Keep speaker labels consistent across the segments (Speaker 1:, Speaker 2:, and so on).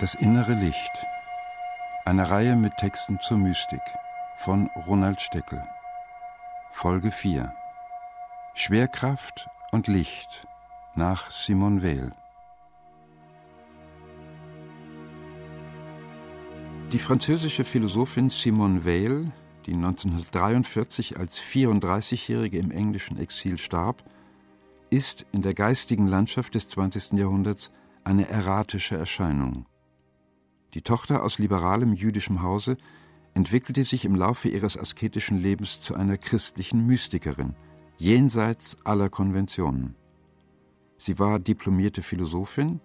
Speaker 1: Das innere Licht. Eine Reihe mit Texten zur Mystik von Ronald Steckel. Folge 4. Schwerkraft und Licht nach Simone Weil. Die französische Philosophin Simone Weil, die 1943 als 34-Jährige im englischen Exil starb, ist in der geistigen Landschaft des 20. Jahrhunderts eine erratische Erscheinung. Die Tochter aus liberalem jüdischem Hause entwickelte sich im Laufe ihres asketischen Lebens zu einer christlichen Mystikerin, jenseits aller Konventionen. Sie war diplomierte Philosophin,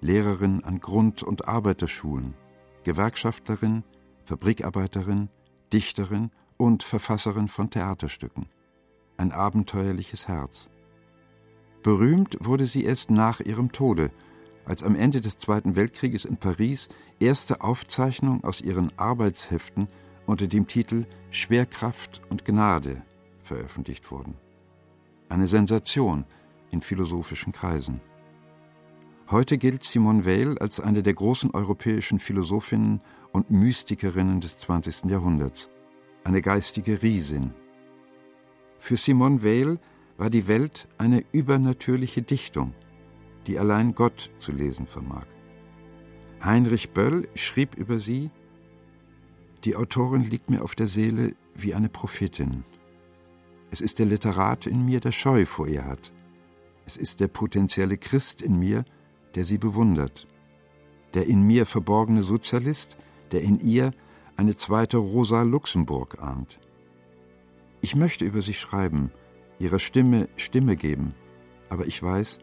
Speaker 1: Lehrerin an Grund- und Arbeiterschulen, Gewerkschaftlerin, Fabrikarbeiterin, Dichterin und Verfasserin von Theaterstücken. Ein abenteuerliches Herz. Berühmt wurde sie erst nach ihrem Tode – als am Ende des Zweiten Weltkrieges in Paris erste Aufzeichnungen aus ihren Arbeitsheften unter dem Titel Schwerkraft und Gnade veröffentlicht wurden. Eine Sensation in philosophischen Kreisen. Heute gilt Simone Weil als eine der großen europäischen Philosophinnen und Mystikerinnen des 20. Jahrhunderts, eine geistige Riesin. Für Simone Weil war die Welt eine übernatürliche Dichtung, die allein Gott zu lesen vermag. Heinrich Böll schrieb über sie, die Autorin liegt mir auf der Seele wie eine Prophetin. Es ist der Literat in mir, der Scheu vor ihr hat. Es ist der potenzielle Christ in mir, der sie bewundert. Der in mir verborgene Sozialist, der in ihr eine zweite Rosa Luxemburg ahnt. Ich möchte über sie schreiben, ihrer Stimme Stimme geben, aber ich weiß,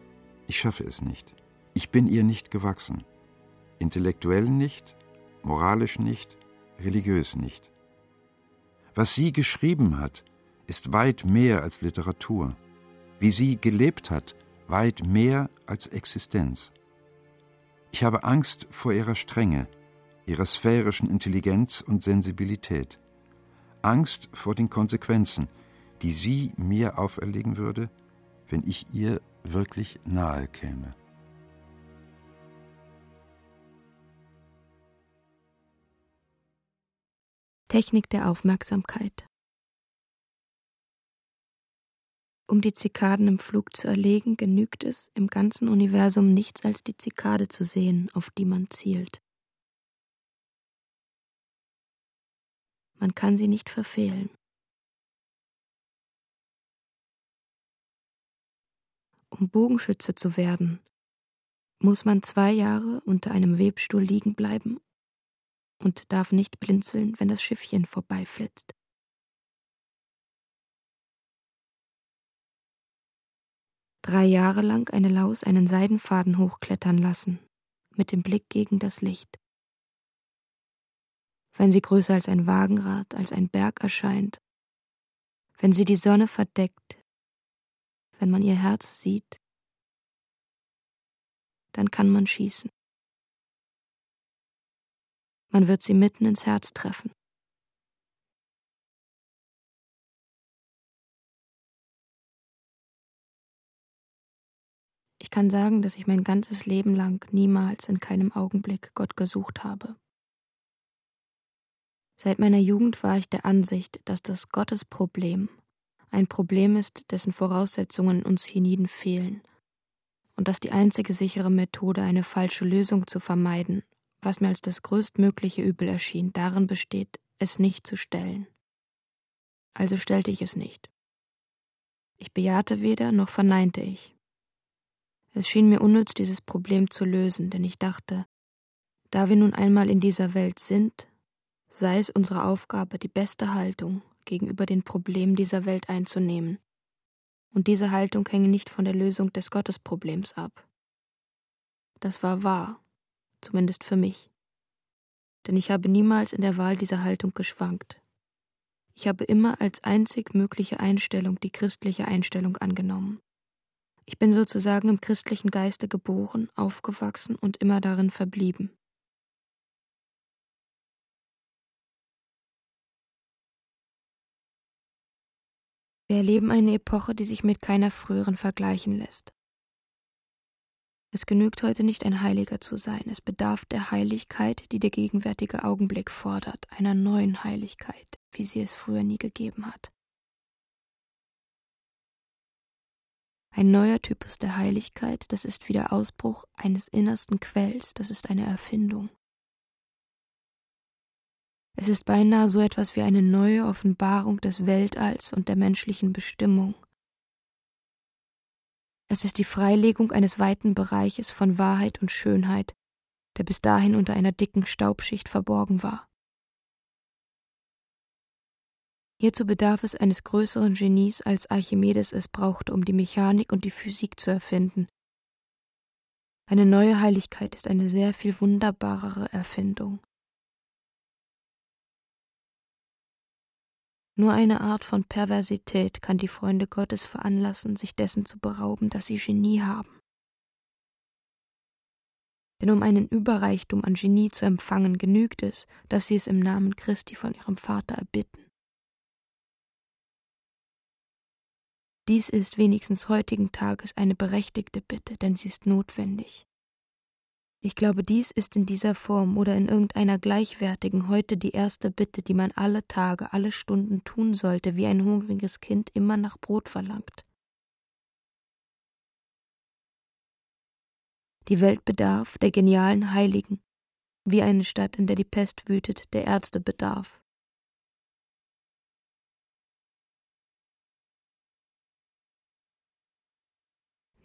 Speaker 1: ich schaffe es nicht. Ich bin ihr nicht gewachsen. Intellektuell nicht, moralisch nicht, religiös nicht. Was sie geschrieben hat, ist weit mehr als Literatur. Wie sie gelebt hat, weit mehr als Existenz. Ich habe Angst vor ihrer Strenge, ihrer sphärischen Intelligenz und Sensibilität. Angst vor den Konsequenzen, die sie mir auferlegen würde, wenn ich ihr wirklich nahe käme.
Speaker 2: Technik der Aufmerksamkeit Um die Zikaden im Flug zu erlegen, genügt es, im ganzen Universum nichts als die Zikade zu sehen, auf die man zielt. Man kann sie nicht verfehlen. Um Bogenschütze zu werden, muss man zwei Jahre unter einem Webstuhl liegen bleiben und darf nicht blinzeln, wenn das Schiffchen vorbeiflitzt. Drei Jahre lang eine Laus einen Seidenfaden hochklettern lassen, mit dem Blick gegen das Licht. Wenn sie größer als ein Wagenrad, als ein Berg erscheint, wenn sie die Sonne verdeckt, wenn man ihr Herz sieht, dann kann man schießen. Man wird sie mitten ins Herz treffen. Ich kann sagen, dass ich mein ganzes Leben lang niemals in keinem Augenblick Gott gesucht habe. Seit meiner Jugend war ich der Ansicht, dass das Gottesproblem ein Problem ist, dessen Voraussetzungen uns hienieden fehlen, und dass die einzige sichere Methode, eine falsche Lösung zu vermeiden, was mir als das größtmögliche Übel erschien, darin besteht, es nicht zu stellen. Also stellte ich es nicht. Ich bejahte weder noch verneinte ich. Es schien mir unnütz, dieses Problem zu lösen, denn ich dachte, da wir nun einmal in dieser Welt sind, sei es unsere Aufgabe, die beste Haltung, gegenüber den Problemen dieser Welt einzunehmen. Und diese Haltung hänge nicht von der Lösung des Gottesproblems ab. Das war wahr, zumindest für mich. Denn ich habe niemals in der Wahl dieser Haltung geschwankt. Ich habe immer als einzig mögliche Einstellung die christliche Einstellung angenommen. Ich bin sozusagen im christlichen Geiste geboren, aufgewachsen und immer darin verblieben. Wir erleben eine Epoche, die sich mit keiner früheren vergleichen lässt. Es genügt heute nicht, ein Heiliger zu sein, es bedarf der Heiligkeit, die der gegenwärtige Augenblick fordert, einer neuen Heiligkeit, wie sie es früher nie gegeben hat. Ein neuer Typus der Heiligkeit, das ist wie der Ausbruch eines innersten Quells, das ist eine Erfindung. Es ist beinahe so etwas wie eine neue Offenbarung des Weltalls und der menschlichen Bestimmung. Es ist die Freilegung eines weiten Bereiches von Wahrheit und Schönheit, der bis dahin unter einer dicken Staubschicht verborgen war. Hierzu bedarf es eines größeren Genies, als Archimedes es brauchte, um die Mechanik und die Physik zu erfinden. Eine neue Heiligkeit ist eine sehr viel wunderbarere Erfindung. Nur eine Art von Perversität kann die Freunde Gottes veranlassen, sich dessen zu berauben, dass sie Genie haben. Denn um einen Überreichtum an Genie zu empfangen, genügt es, dass sie es im Namen Christi von ihrem Vater erbitten. Dies ist wenigstens heutigen Tages eine berechtigte Bitte, denn sie ist notwendig. Ich glaube, dies ist in dieser Form oder in irgendeiner gleichwertigen heute die erste Bitte, die man alle Tage, alle Stunden tun sollte, wie ein hungriges Kind immer nach Brot verlangt. Die Welt bedarf der genialen Heiligen, wie eine Stadt, in der die Pest wütet, der Ärzte bedarf.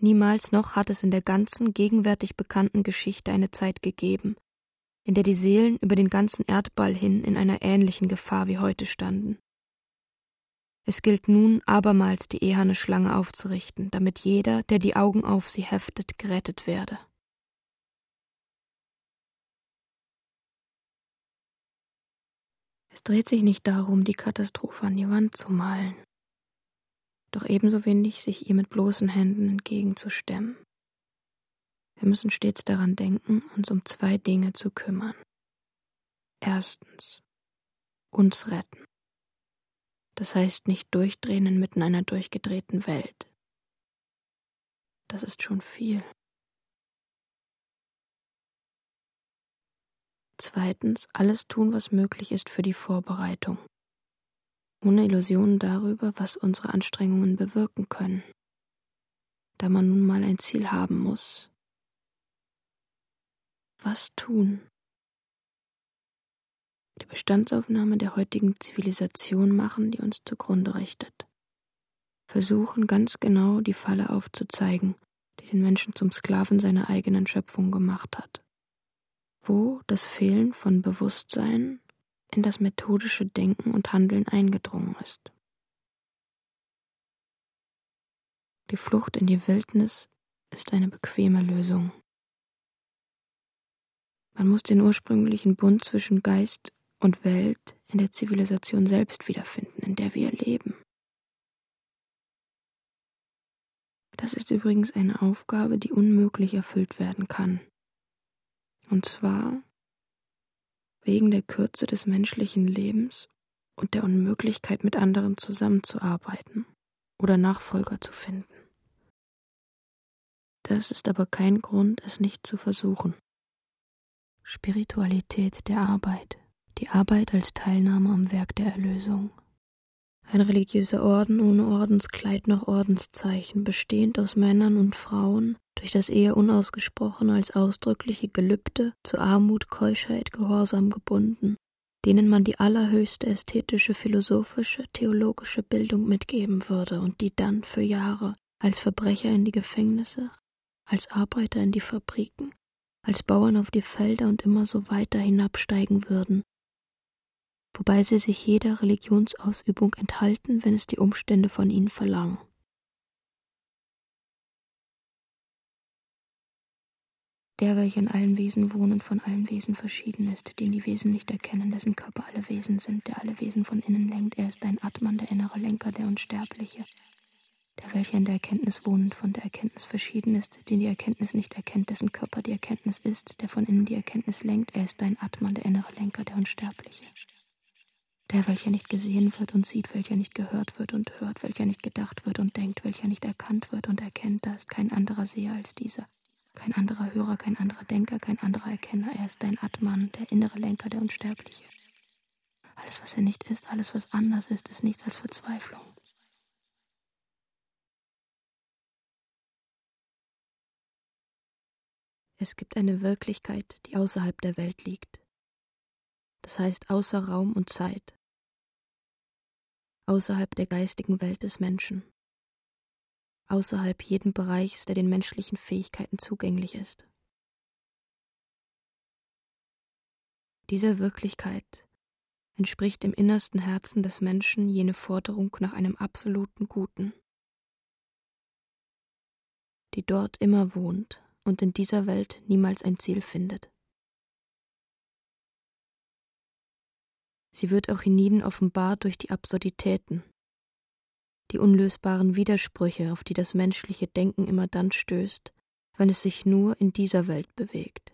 Speaker 2: Niemals noch hat es in der ganzen gegenwärtig bekannten Geschichte eine Zeit gegeben, in der die Seelen über den ganzen Erdball hin in einer ähnlichen Gefahr wie heute standen. Es gilt nun abermals die eherne Schlange aufzurichten, damit jeder, der die Augen auf sie heftet, gerettet werde. Es dreht sich nicht darum, die Katastrophe an die Wand zu malen doch ebenso wenig sich ihr mit bloßen Händen entgegenzustemmen. Wir müssen stets daran denken, uns um zwei Dinge zu kümmern. Erstens, uns retten. Das heißt nicht durchdrehen inmitten einer durchgedrehten Welt. Das ist schon viel. Zweitens, alles tun, was möglich ist für die Vorbereitung ohne Illusionen darüber, was unsere Anstrengungen bewirken können, da man nun mal ein Ziel haben muss. Was tun? Die Bestandsaufnahme der heutigen Zivilisation machen, die uns zugrunde richtet. Versuchen ganz genau die Falle aufzuzeigen, die den Menschen zum Sklaven seiner eigenen Schöpfung gemacht hat. Wo das Fehlen von Bewusstsein in das methodische Denken und Handeln eingedrungen ist. Die Flucht in die Wildnis ist eine bequeme Lösung. Man muss den ursprünglichen Bund zwischen Geist und Welt in der Zivilisation selbst wiederfinden, in der wir leben. Das ist übrigens eine Aufgabe, die unmöglich erfüllt werden kann. Und zwar wegen der Kürze des menschlichen Lebens und der Unmöglichkeit, mit anderen zusammenzuarbeiten oder Nachfolger zu finden. Das ist aber kein Grund, es nicht zu versuchen. Spiritualität der Arbeit, die Arbeit als Teilnahme am Werk der Erlösung. Ein religiöser Orden ohne Ordenskleid noch Ordenszeichen, bestehend aus Männern und Frauen, durch das eher unausgesprochene als ausdrückliche Gelübde zu Armut, Keuschheit, Gehorsam gebunden, denen man die allerhöchste ästhetische, philosophische, theologische Bildung mitgeben würde und die dann für Jahre als Verbrecher in die Gefängnisse, als Arbeiter in die Fabriken, als Bauern auf die Felder und immer so weiter hinabsteigen würden, wobei sie sich jeder Religionsausübung enthalten, wenn es die Umstände von ihnen verlangen. Der, welcher in allen Wesen wohnt und von allen Wesen verschieden ist, den die Wesen nicht erkennen, dessen Körper alle Wesen sind, der alle Wesen von innen lenkt, er ist dein Atman, der innere Lenker, der Unsterbliche. Der, welcher in der Erkenntnis wohnend von der Erkenntnis verschieden ist, den die Erkenntnis nicht erkennt, dessen Körper die Erkenntnis ist, der von innen die Erkenntnis lenkt, er ist dein Atman, der innere Lenker, der Unsterbliche. Der, welcher nicht gesehen wird und sieht, welcher nicht gehört wird und hört, welcher nicht gedacht wird und denkt, welcher nicht erkannt wird und erkennt, da ist kein anderer Seher als dieser Kein anderer Hörer, kein anderer Denker, kein anderer Erkenner. Er ist dein Atman, der innere Lenker, der Unsterbliche. Alles, was er nicht ist, alles, was anders ist, ist nichts als Verzweiflung. Es gibt eine Wirklichkeit, die außerhalb der Welt liegt. Das heißt außer Raum und Zeit, außerhalb der geistigen Welt des Menschen, außerhalb jeden Bereichs, der den menschlichen Fähigkeiten zugänglich ist. Dieser Wirklichkeit entspricht im innersten Herzen des Menschen jene Forderung nach einem absoluten Guten, die dort immer wohnt und in dieser Welt niemals ein Ziel findet. Sie wird auch hienieden offenbart durch die Absurditäten, die unlösbaren Widersprüche, auf die das menschliche Denken immer dann stößt, wenn es sich nur in dieser Welt bewegt.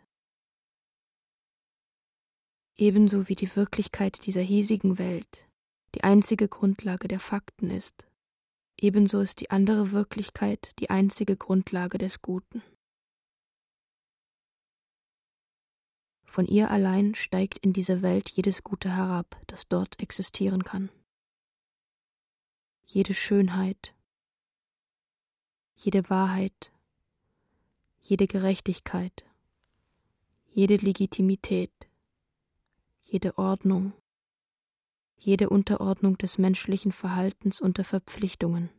Speaker 2: Ebenso wie die Wirklichkeit dieser hiesigen Welt die einzige Grundlage der Fakten ist, ebenso ist die andere Wirklichkeit die einzige Grundlage des Guten. Von ihr allein steigt in diese Welt jedes Gute herab, das dort existieren kann. Jede Schönheit, jede Wahrheit, jede Gerechtigkeit, jede Legitimität, jede Ordnung, jede Unterordnung des menschlichen Verhaltens unter Verpflichtungen.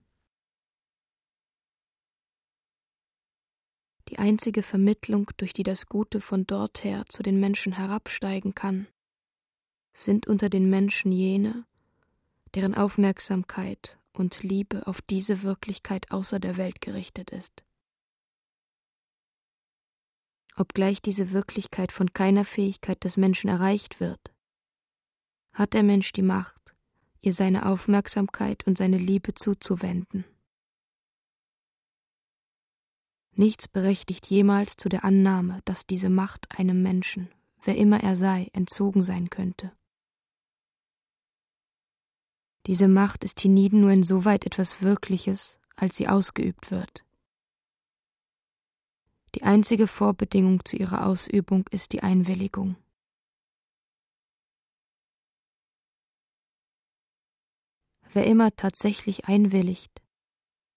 Speaker 2: die einzige Vermittlung, durch die das Gute von dorther zu den Menschen herabsteigen kann, sind unter den Menschen jene, deren Aufmerksamkeit und Liebe auf diese Wirklichkeit außer der Welt gerichtet ist. Obgleich diese Wirklichkeit von keiner Fähigkeit des Menschen erreicht wird, hat der Mensch die Macht, ihr seine Aufmerksamkeit und seine Liebe zuzuwenden. Nichts berechtigt jemals zu der Annahme, dass diese Macht einem Menschen, wer immer er sei, entzogen sein könnte. Diese Macht ist hienieden nur insoweit etwas Wirkliches, als sie ausgeübt wird. Die einzige Vorbedingung zu ihrer Ausübung ist die Einwilligung. Wer immer tatsächlich einwilligt,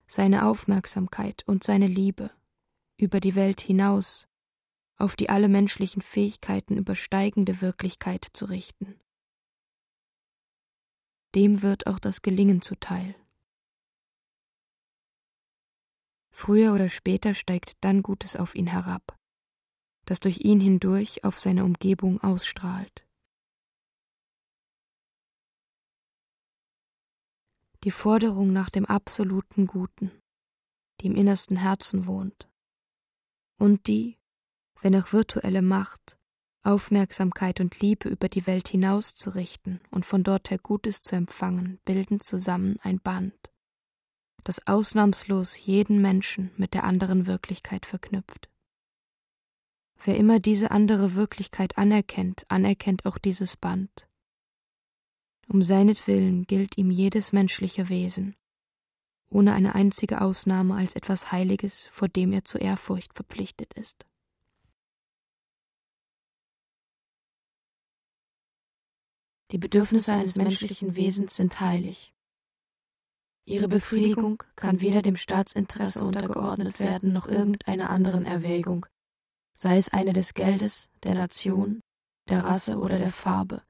Speaker 2: seine Aufmerksamkeit und seine Liebe über die Welt hinaus, auf die alle menschlichen Fähigkeiten übersteigende Wirklichkeit zu richten. Dem wird auch das Gelingen zuteil. Früher oder später steigt dann Gutes auf ihn herab, das durch ihn hindurch auf seine Umgebung ausstrahlt. Die Forderung nach dem absoluten Guten, die im innersten Herzen wohnt, und die, wenn auch virtuelle Macht, Aufmerksamkeit und Liebe über die Welt hinauszurichten und von dort her Gutes zu empfangen, bilden zusammen ein Band, das ausnahmslos jeden Menschen mit der anderen Wirklichkeit verknüpft. Wer immer diese andere Wirklichkeit anerkennt, anerkennt auch dieses Band. Um seinetwillen gilt ihm jedes menschliche Wesen, ohne eine einzige Ausnahme als etwas Heiliges, vor dem er zur Ehrfurcht verpflichtet ist. Die Bedürfnisse eines menschlichen Wesens sind heilig. Ihre Befriedigung kann weder dem Staatsinteresse untergeordnet werden noch irgendeiner anderen Erwägung, sei es eine des Geldes, der Nation, der Rasse oder der Farbe,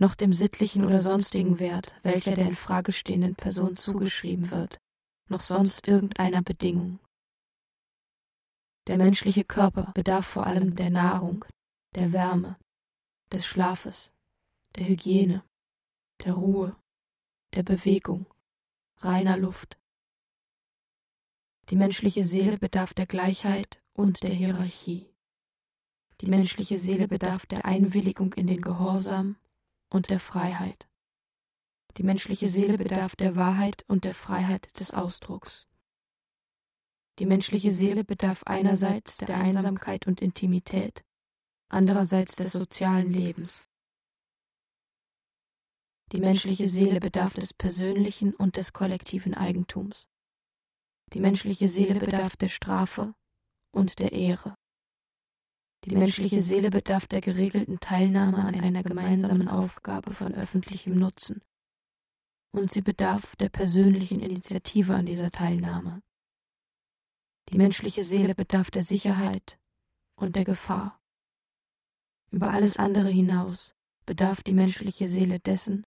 Speaker 2: noch dem sittlichen oder sonstigen Wert, welcher der in Frage stehenden Person zugeschrieben wird, noch sonst irgendeiner Bedingung. Der menschliche Körper bedarf vor allem der Nahrung, der Wärme, des Schlafes, der Hygiene, der Ruhe, der Bewegung, reiner Luft. Die menschliche Seele bedarf der Gleichheit und der Hierarchie. Die menschliche Seele bedarf der Einwilligung in den Gehorsam und der Freiheit. Die menschliche Seele bedarf der Wahrheit und der Freiheit des Ausdrucks. Die menschliche Seele bedarf einerseits der Einsamkeit und Intimität, andererseits des sozialen Lebens. Die menschliche Seele bedarf des persönlichen und des kollektiven Eigentums. Die menschliche Seele bedarf der Strafe und der Ehre. Die menschliche Seele bedarf der geregelten Teilnahme an einer gemeinsamen Aufgabe von öffentlichem Nutzen. Und sie bedarf der persönlichen Initiative an dieser Teilnahme. Die menschliche Seele bedarf der Sicherheit und der Gefahr. Über alles andere hinaus bedarf die menschliche Seele dessen,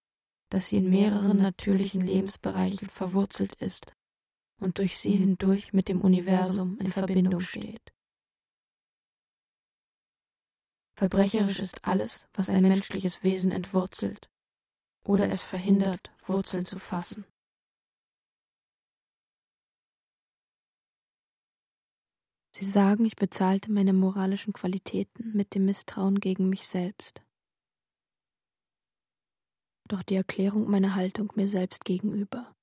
Speaker 2: dass sie in mehreren natürlichen Lebensbereichen verwurzelt ist und durch sie hindurch mit dem Universum in Verbindung steht. Verbrecherisch ist alles, was ein menschliches Wesen entwurzelt oder es verhindert, Wurzeln zu fassen. Sie sagen, ich bezahlte meine moralischen Qualitäten mit dem Misstrauen gegen mich selbst. Doch die Erklärung meiner Haltung mir selbst gegenüber,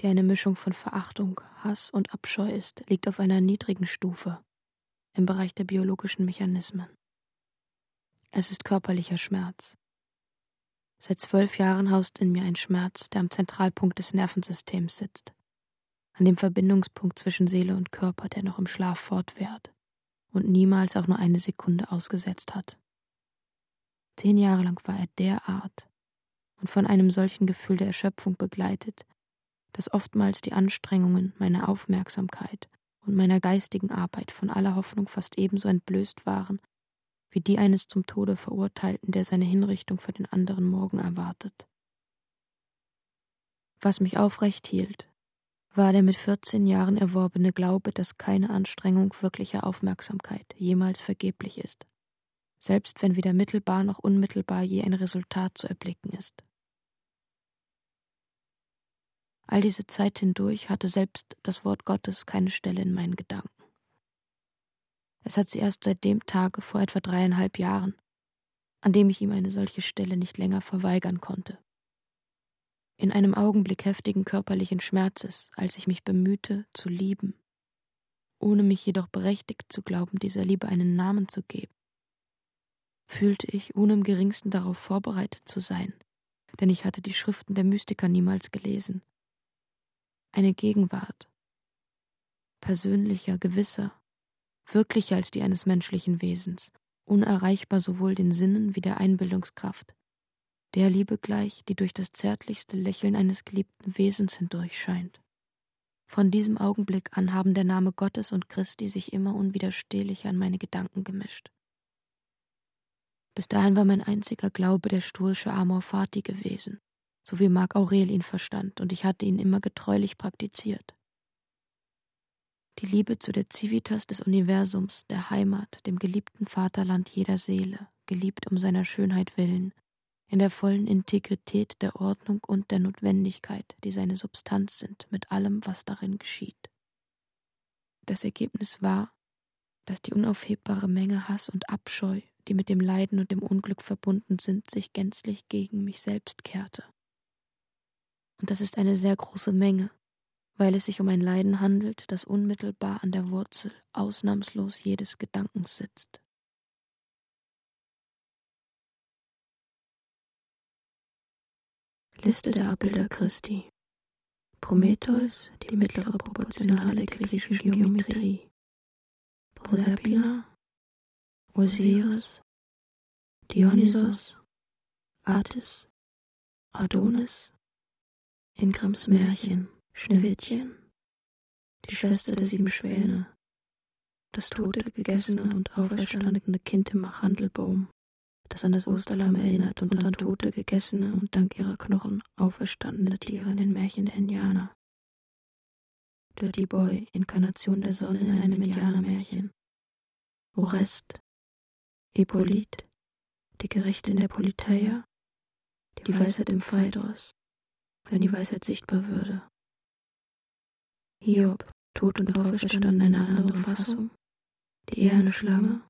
Speaker 2: die eine Mischung von Verachtung, Hass und Abscheu ist, liegt auf einer niedrigen Stufe im Bereich der biologischen Mechanismen. Es ist körperlicher Schmerz. Seit zwölf Jahren haust in mir ein Schmerz, der am Zentralpunkt des Nervensystems sitzt an dem Verbindungspunkt zwischen Seele und Körper, der noch im Schlaf fortwährt und niemals auch nur eine Sekunde ausgesetzt hat. Zehn Jahre lang war er derart und von einem solchen Gefühl der Erschöpfung begleitet, dass oftmals die Anstrengungen meiner Aufmerksamkeit und meiner geistigen Arbeit von aller Hoffnung fast ebenso entblößt waren wie die eines zum Tode Verurteilten, der seine Hinrichtung für den anderen Morgen erwartet. Was mich aufrecht hielt, war der mit 14 Jahren erworbene Glaube, dass keine Anstrengung wirklicher Aufmerksamkeit jemals vergeblich ist, selbst wenn weder mittelbar noch unmittelbar je ein Resultat zu erblicken ist. All diese Zeit hindurch hatte selbst das Wort Gottes keine Stelle in meinen Gedanken. Es hat sie erst seit dem Tage vor etwa dreieinhalb Jahren, an dem ich ihm eine solche Stelle nicht länger verweigern konnte in einem Augenblick heftigen körperlichen Schmerzes, als ich mich bemühte, zu lieben, ohne mich jedoch berechtigt zu glauben, dieser Liebe einen Namen zu geben, fühlte ich, ohne im geringsten darauf vorbereitet zu sein, denn ich hatte die Schriften der Mystiker niemals gelesen, eine Gegenwart, persönlicher, gewisser, wirklicher als die eines menschlichen Wesens, unerreichbar sowohl den Sinnen wie der Einbildungskraft, der Liebe gleich, die durch das zärtlichste Lächeln eines geliebten Wesens hindurch scheint. Von diesem Augenblick an haben der Name Gottes und Christi sich immer unwiderstehlicher an meine Gedanken gemischt. Bis dahin war mein einziger Glaube der stoische Amor Fati gewesen, so wie Marc Aurel ihn verstand, und ich hatte ihn immer getreulich praktiziert. Die Liebe zu der Civitas des Universums, der Heimat, dem geliebten Vaterland jeder Seele, geliebt um seiner Schönheit willen, in der vollen Integrität der Ordnung und der Notwendigkeit, die seine Substanz sind, mit allem, was darin geschieht. Das Ergebnis war, dass die unaufhebbare Menge Hass und Abscheu, die mit dem Leiden und dem Unglück verbunden sind, sich gänzlich gegen mich selbst kehrte. Und das ist eine sehr große Menge, weil es sich um ein Leiden handelt, das unmittelbar an der Wurzel ausnahmslos jedes Gedankens sitzt. Liste der Abbilder Christi. Prometheus, die mittlere Proportionale der griechischen Geometrie. Proserpina, Osiris, Dionysos, Attis, Adonis, Ingrims Märchen, Schneewittchen, die Schwester der sieben Schwäne, das tote, gegessene und auferstandene Kind im Machandelbaum, das an das Osterlamm erinnert und an tote, gegessene und dank ihrer Knochen auferstandene Tiere in den Märchen der Indianer. Dirty Boy, Inkarnation der Sonne in einem Indianermärchen. Orest, Hippolyt, die Gerichte in der Politeia, die Weisheit im Phaedros, wenn die Weisheit sichtbar würde. Hiob, tot und auferstanden eine andere Fassung, die eherne Schlange,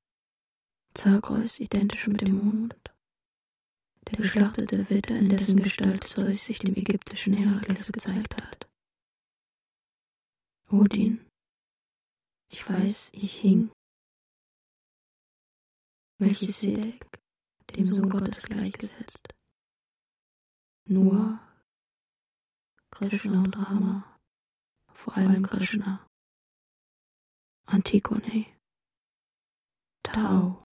Speaker 2: Zagreus identisch mit dem Mond. Der geschlachtete Witter, in dessen Gestalt Zeus sich dem ägyptischen Herakles gezeigt hat. Odin. Ich weiß, ich hing. Welches Sedek, dem Sohn Gottes gleichgesetzt. Nur Krishna und Rama, vor allem Krishna. Antigone. Tau.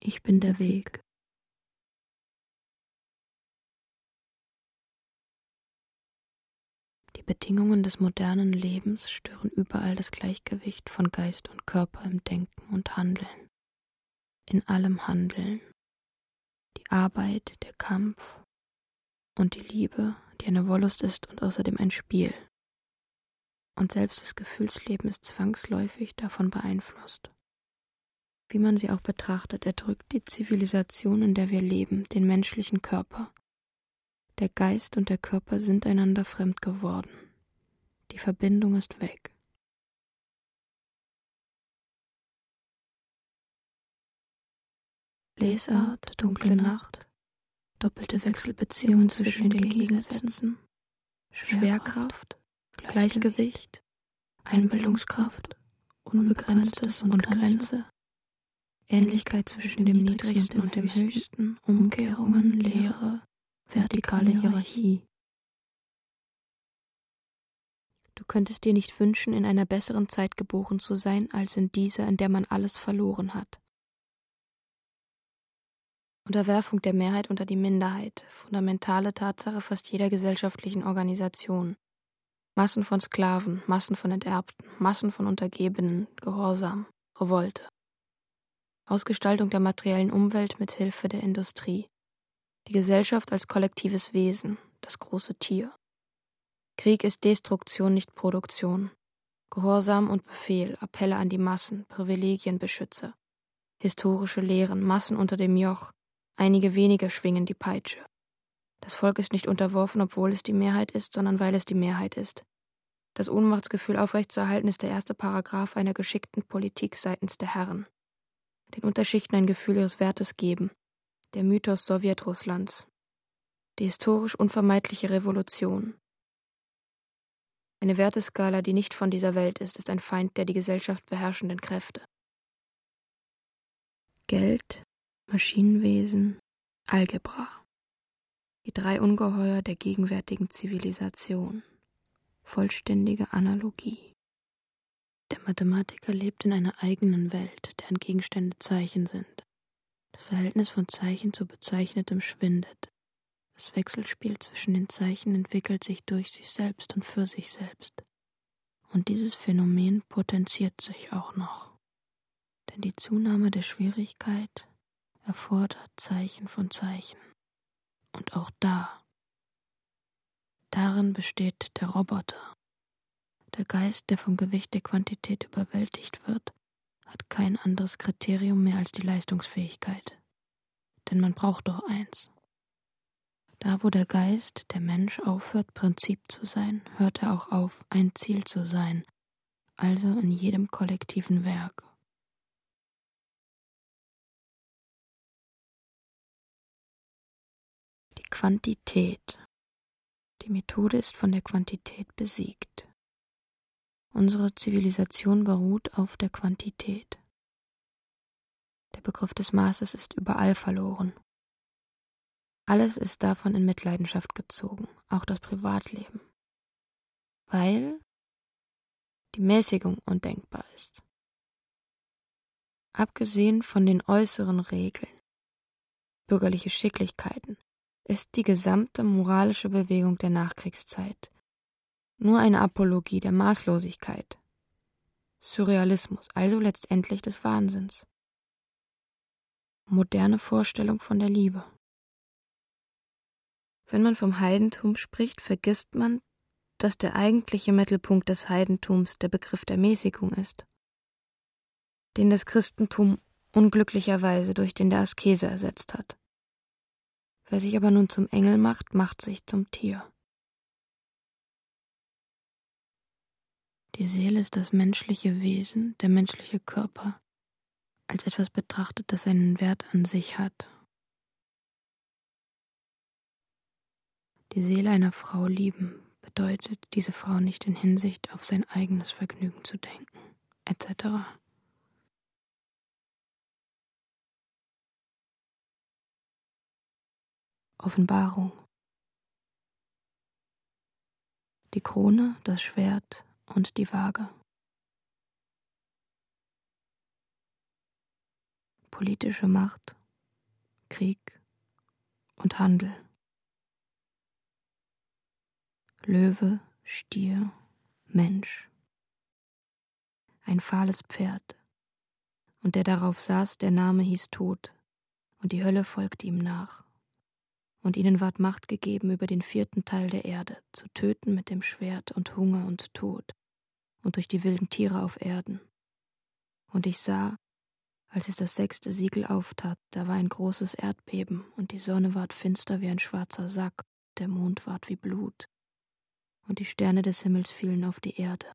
Speaker 2: Ich bin der Weg. Die Bedingungen des modernen Lebens stören überall das Gleichgewicht von Geist und Körper im Denken und Handeln. In allem Handeln. Die Arbeit, der Kampf und die Liebe, die eine Wollust ist und außerdem ein Spiel. Und selbst das Gefühlsleben ist zwangsläufig davon beeinflusst. Wie man sie auch betrachtet, erdrückt die Zivilisation, in der wir leben, den menschlichen Körper. Der Geist und der Körper sind einander fremd geworden. Die Verbindung ist weg. Lesart, dunkle Nacht, doppelte Wechselbeziehungen zwischen den Gegensätzen, Schwerkraft, Gleichgewicht, Einbildungskraft, Unbegrenztes und Grenze, Ähnlichkeit zwischen dem Niedrigsten und dem Höchsten, Umkehrungen, Lehre, vertikale Hierarchie. Du könntest dir nicht wünschen, in einer besseren Zeit geboren zu sein, als in dieser, in der man alles verloren hat. Unterwerfung der Mehrheit unter die Minderheit, fundamentale Tatsache fast jeder gesellschaftlichen Organisation. Massen von Sklaven, Massen von Enterbten, Massen von Untergebenen, Gehorsam, Revolte. Ausgestaltung der materiellen Umwelt mit Hilfe der Industrie. Die Gesellschaft als kollektives Wesen, das große Tier. Krieg ist Destruktion, nicht Produktion. Gehorsam und Befehl, Appelle an die Massen, Privilegienbeschützer. Historische Lehren, Massen unter dem Joch, einige wenige schwingen die Peitsche. Das Volk ist nicht unterworfen, obwohl es die Mehrheit ist, sondern weil es die Mehrheit ist. Das Ohnmachtsgefühl aufrechtzuerhalten ist der erste Paragraph einer geschickten Politik seitens der Herren den Unterschichten ein Gefühl ihres Wertes geben. Der Mythos Sowjetrusslands. Die historisch unvermeidliche Revolution. Eine Werteskala, die nicht von dieser Welt ist, ist ein Feind der die Gesellschaft beherrschenden Kräfte. Geld, Maschinenwesen, Algebra. Die drei Ungeheuer der gegenwärtigen Zivilisation. Vollständige Analogie. Der Mathematiker lebt in einer eigenen Welt, deren Gegenstände Zeichen sind. Das Verhältnis von Zeichen zu Bezeichnetem schwindet. Das Wechselspiel zwischen den Zeichen entwickelt sich durch sich selbst und für sich selbst. Und dieses Phänomen potenziert sich auch noch. Denn die Zunahme der Schwierigkeit erfordert Zeichen von Zeichen. Und auch da, darin besteht der Roboter. Der Geist, der vom Gewicht der Quantität überwältigt wird, hat kein anderes Kriterium mehr als die Leistungsfähigkeit. Denn man braucht doch eins. Da, wo der Geist, der Mensch, aufhört, Prinzip zu sein, hört er auch auf, ein Ziel zu sein, also in jedem kollektiven Werk. Quantität. Die Methode ist von der Quantität besiegt. Unsere Zivilisation beruht auf der Quantität. Der Begriff des Maßes ist überall verloren. Alles ist davon in Mitleidenschaft gezogen, auch das Privatleben, weil die Mäßigung undenkbar ist. Abgesehen von den äußeren Regeln, bürgerliche Schicklichkeiten, ist die gesamte moralische Bewegung der Nachkriegszeit nur eine Apologie der Maßlosigkeit. Surrealismus, also letztendlich des Wahnsinns. Moderne Vorstellung von der Liebe. Wenn man vom Heidentum spricht, vergisst man, dass der eigentliche Mittelpunkt des Heidentums der Begriff der Mäßigung ist, den das Christentum unglücklicherweise durch den der Askese ersetzt hat. Wer sich aber nun zum Engel macht, macht sich zum Tier. Die Seele ist das menschliche Wesen, der menschliche Körper, als etwas betrachtet, das einen Wert an sich hat. Die Seele einer Frau lieben bedeutet, diese Frau nicht in Hinsicht auf sein eigenes Vergnügen zu denken, etc. Offenbarung Die Krone, das Schwert, und die Waage. politische Macht, Krieg und Handel. Löwe, Stier, Mensch. Ein fahles Pferd. Und der darauf saß, der Name hieß Tod, und die Hölle folgte ihm nach. Und ihnen ward Macht gegeben über den vierten Teil der Erde, zu töten mit dem Schwert und Hunger und Tod, und durch die wilden Tiere auf Erden. Und ich sah, als es das sechste Siegel auftat, da war ein großes Erdbeben, und die Sonne ward finster wie ein schwarzer Sack, der Mond ward wie Blut, und die Sterne des Himmels fielen auf die Erde,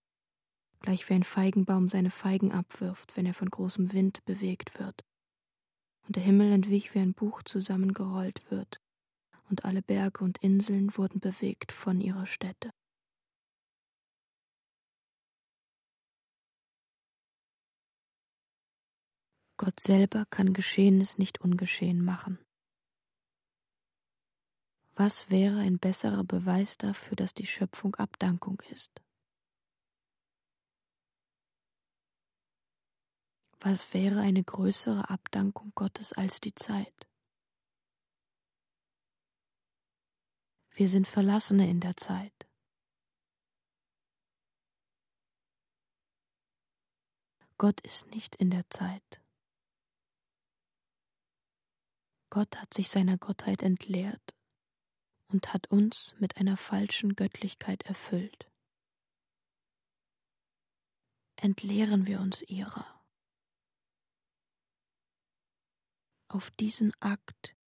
Speaker 2: gleich wie ein Feigenbaum seine Feigen abwirft, wenn er von großem Wind bewegt wird. Und der Himmel entwich wie ein Buch zusammengerollt wird, und alle Berge und Inseln wurden bewegt von ihrer Stätte. Gott selber kann Geschehenes nicht ungeschehen machen. Was wäre ein besserer Beweis dafür, dass die Schöpfung Abdankung ist? Was wäre eine größere Abdankung Gottes als die Zeit? Wir sind Verlassene in der Zeit. Gott ist nicht in der Zeit. Gott hat sich seiner Gottheit entleert und hat uns mit einer falschen Göttlichkeit erfüllt. Entleeren wir uns ihrer. Auf diesen Akt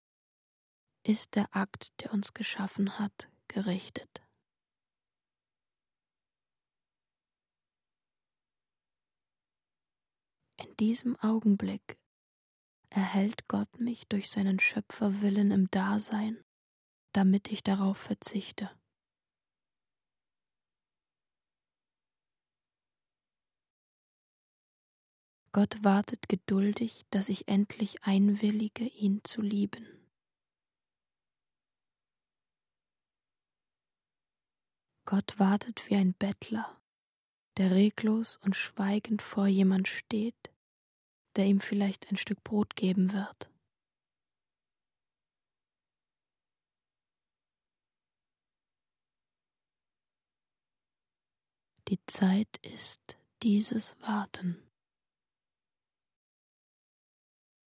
Speaker 2: ist der Akt, der uns geschaffen hat, gerichtet. In diesem Augenblick erhält Gott mich durch seinen Schöpferwillen im Dasein damit ich darauf verzichte. Gott wartet geduldig, dass ich endlich einwillige, ihn zu lieben. Gott wartet wie ein Bettler, der reglos und schweigend vor jemand steht, der ihm vielleicht ein Stück Brot geben wird. Die Zeit ist dieses Warten.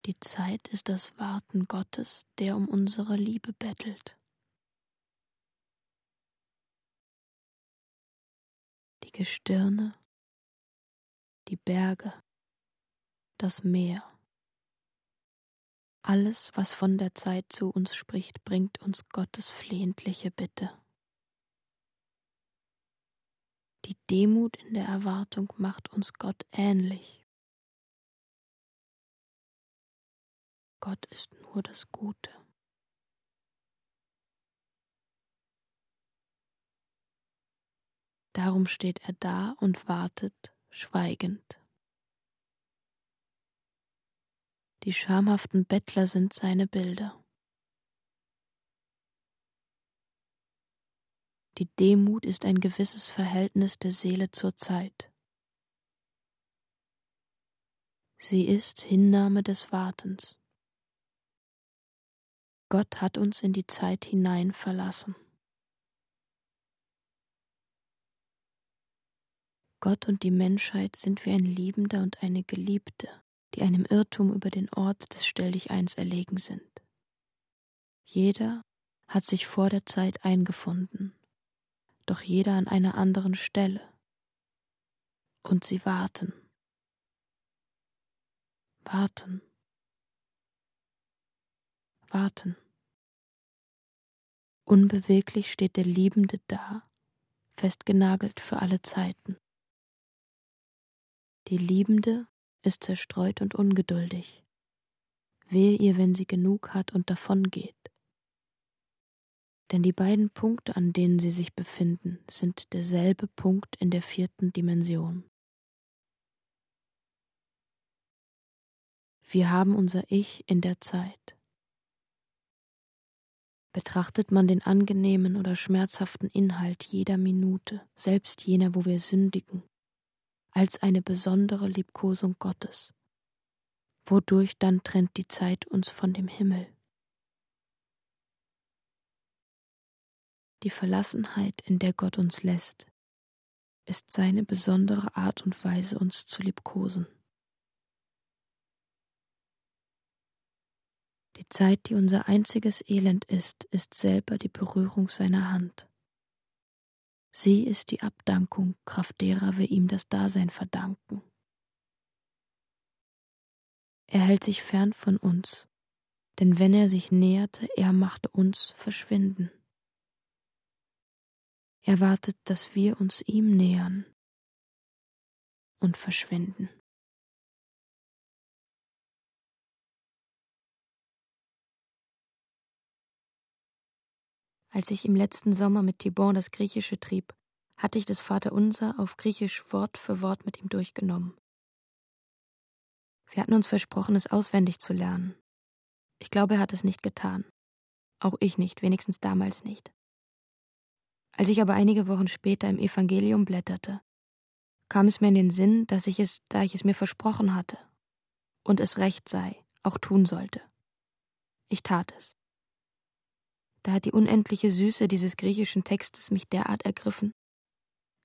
Speaker 2: Die Zeit ist das Warten Gottes, der um unsere Liebe bettelt. Gestirne, die Berge, das Meer. Alles, was von der Zeit zu uns spricht, bringt uns Gottes flehentliche Bitte. Die Demut in der Erwartung macht uns Gott ähnlich. Gott ist nur das Gute. Darum steht er da und wartet schweigend. Die schamhaften Bettler sind seine Bilder. Die Demut ist ein gewisses Verhältnis der Seele zur Zeit. Sie ist Hinnahme des Wartens. Gott hat uns in die Zeit hinein verlassen. Gott und die Menschheit sind wie ein Liebender und eine Geliebte, die einem Irrtum über den Ort des Stelldicheins erlegen sind. Jeder hat sich vor der Zeit eingefunden doch jeder an einer anderen Stelle. Und sie warten. Warten. Warten. Unbeweglich steht der Liebende da, festgenagelt für alle Zeiten. Die Liebende ist zerstreut und ungeduldig. Wehe ihr, wenn sie genug hat und davongeht denn die beiden Punkte, an denen sie sich befinden, sind derselbe Punkt in der vierten Dimension. Wir haben unser Ich in der Zeit. Betrachtet man den angenehmen oder schmerzhaften Inhalt jeder Minute, selbst jener, wo wir sündigen, als eine besondere Liebkosung Gottes, Wodurch dann trennt die Zeit uns von dem Himmel? Die Verlassenheit, in der Gott uns lässt, ist seine besondere Art und Weise, uns zu liebkosen. Die Zeit, die unser einziges Elend ist, ist selber die Berührung seiner Hand. Sie ist die Abdankung, kraft derer wir ihm das Dasein verdanken. Er hält sich fern von uns, denn wenn er sich näherte, er machte uns verschwinden. Er wartet, dass wir uns ihm nähern und verschwinden. Als ich im letzten Sommer mit Thibon das Griechische trieb, hatte ich das Vaterunser auf Griechisch Wort für Wort mit ihm durchgenommen. Wir hatten uns versprochen, es auswendig zu lernen. Ich glaube, er hat es nicht getan. Auch ich nicht, wenigstens damals nicht. Als ich aber einige Wochen später im Evangelium blätterte, kam es mir in den Sinn, dass ich es, da ich es mir versprochen hatte und es recht sei, auch tun sollte. Ich tat es. Da hat die unendliche Süße dieses griechischen Textes mich derart ergriffen,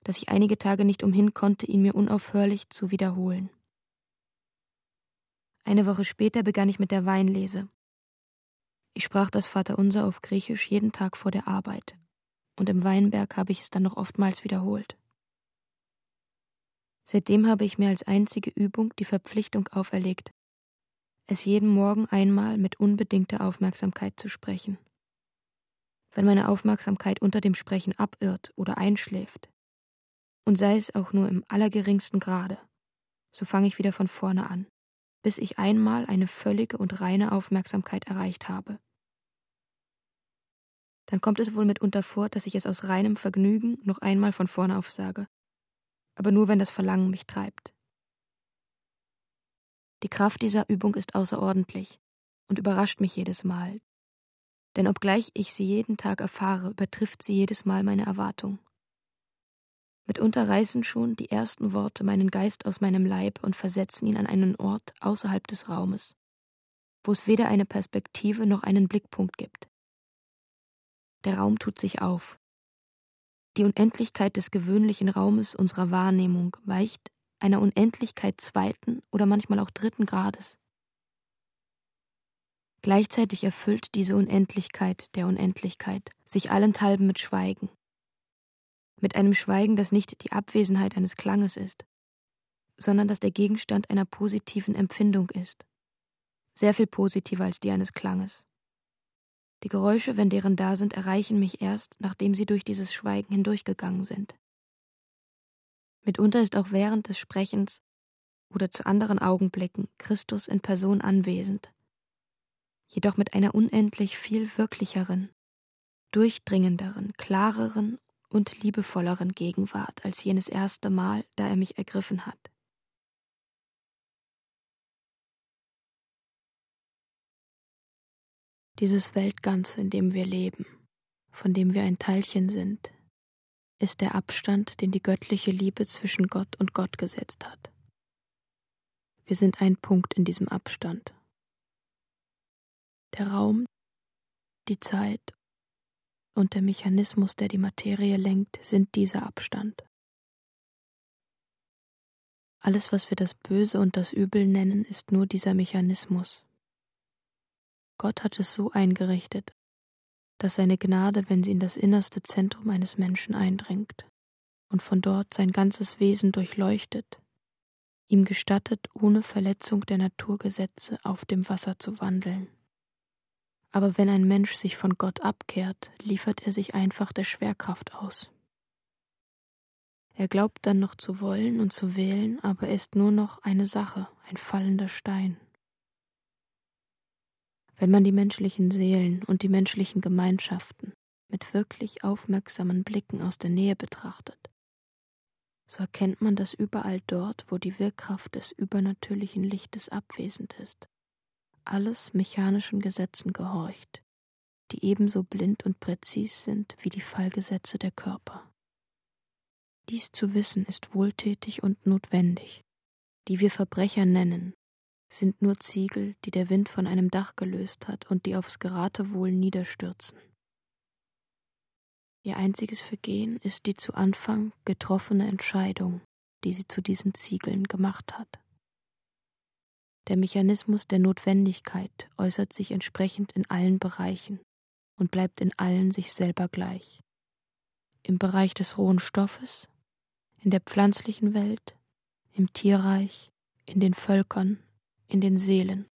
Speaker 2: dass ich einige Tage nicht umhin konnte, ihn mir unaufhörlich zu wiederholen. Eine Woche später begann ich mit der Weinlese. Ich sprach das Vaterunser auf Griechisch jeden Tag vor der Arbeit und im Weinberg habe ich es dann noch oftmals wiederholt. Seitdem habe ich mir als einzige Übung die Verpflichtung auferlegt, es jeden Morgen einmal mit unbedingter Aufmerksamkeit zu sprechen. Wenn meine Aufmerksamkeit unter dem Sprechen abirrt oder einschläft, und sei es auch nur im allergeringsten Grade, so fange ich wieder von vorne an, bis ich einmal eine völlige und reine Aufmerksamkeit erreicht habe dann kommt es wohl mitunter vor, dass ich es aus reinem Vergnügen noch einmal von vorne auf sage. Aber nur, wenn das Verlangen mich treibt. Die Kraft dieser Übung ist außerordentlich und überrascht mich jedes Mal. Denn obgleich ich sie jeden Tag erfahre, übertrifft sie jedes Mal meine Erwartung. Mitunter reißen schon die ersten Worte meinen Geist aus meinem Leib und versetzen ihn an einen Ort außerhalb des Raumes, wo es weder eine Perspektive noch einen Blickpunkt gibt. Der Raum tut sich auf. Die Unendlichkeit des gewöhnlichen Raumes unserer Wahrnehmung weicht einer Unendlichkeit zweiten oder manchmal auch dritten Grades. Gleichzeitig erfüllt diese Unendlichkeit der Unendlichkeit sich allenthalben mit Schweigen. Mit einem Schweigen, das nicht die Abwesenheit eines Klanges ist, sondern das der Gegenstand einer positiven Empfindung ist. Sehr viel positiver als die eines Klanges. Die Geräusche, wenn deren da sind, erreichen mich erst, nachdem sie durch dieses Schweigen hindurchgegangen sind. Mitunter ist auch während des Sprechens oder zu anderen Augenblicken Christus in Person anwesend, jedoch mit einer unendlich viel wirklicheren, durchdringenderen, klareren und liebevolleren Gegenwart als jenes erste Mal, da er mich ergriffen hat. Dieses Weltganze, in dem wir leben, von dem wir ein Teilchen sind, ist der Abstand, den die göttliche Liebe zwischen Gott und Gott gesetzt hat. Wir sind ein Punkt in diesem Abstand. Der Raum, die Zeit und der Mechanismus, der die Materie lenkt, sind dieser Abstand. Alles, was wir das Böse und das Übel nennen, ist nur dieser Mechanismus, Gott hat es so eingerichtet, dass seine Gnade, wenn sie in das innerste Zentrum eines Menschen eindringt und von dort sein ganzes Wesen durchleuchtet, ihm gestattet, ohne Verletzung der Naturgesetze auf dem Wasser zu wandeln. Aber wenn ein Mensch sich von Gott abkehrt, liefert er sich einfach der Schwerkraft aus. Er glaubt dann noch zu wollen und zu wählen, aber er ist nur noch eine Sache, ein fallender Stein. Wenn man die menschlichen Seelen und die menschlichen Gemeinschaften mit wirklich aufmerksamen Blicken aus der Nähe betrachtet, so erkennt man, dass überall dort, wo die Wirkkraft des übernatürlichen Lichtes abwesend ist, alles mechanischen Gesetzen gehorcht, die ebenso blind und präzis sind wie die Fallgesetze der Körper. Dies zu wissen ist wohltätig und notwendig. Die wir Verbrecher nennen, sind nur Ziegel, die der Wind von einem Dach gelöst hat und die aufs Geratewohl niederstürzen. Ihr einziges Vergehen ist die zu Anfang getroffene Entscheidung, die sie zu diesen Ziegeln gemacht hat. Der Mechanismus der Notwendigkeit äußert sich entsprechend in allen Bereichen und bleibt in allen sich selber gleich. Im Bereich des rohen Stoffes, in der pflanzlichen Welt, im Tierreich, in den Völkern, in den Seelen.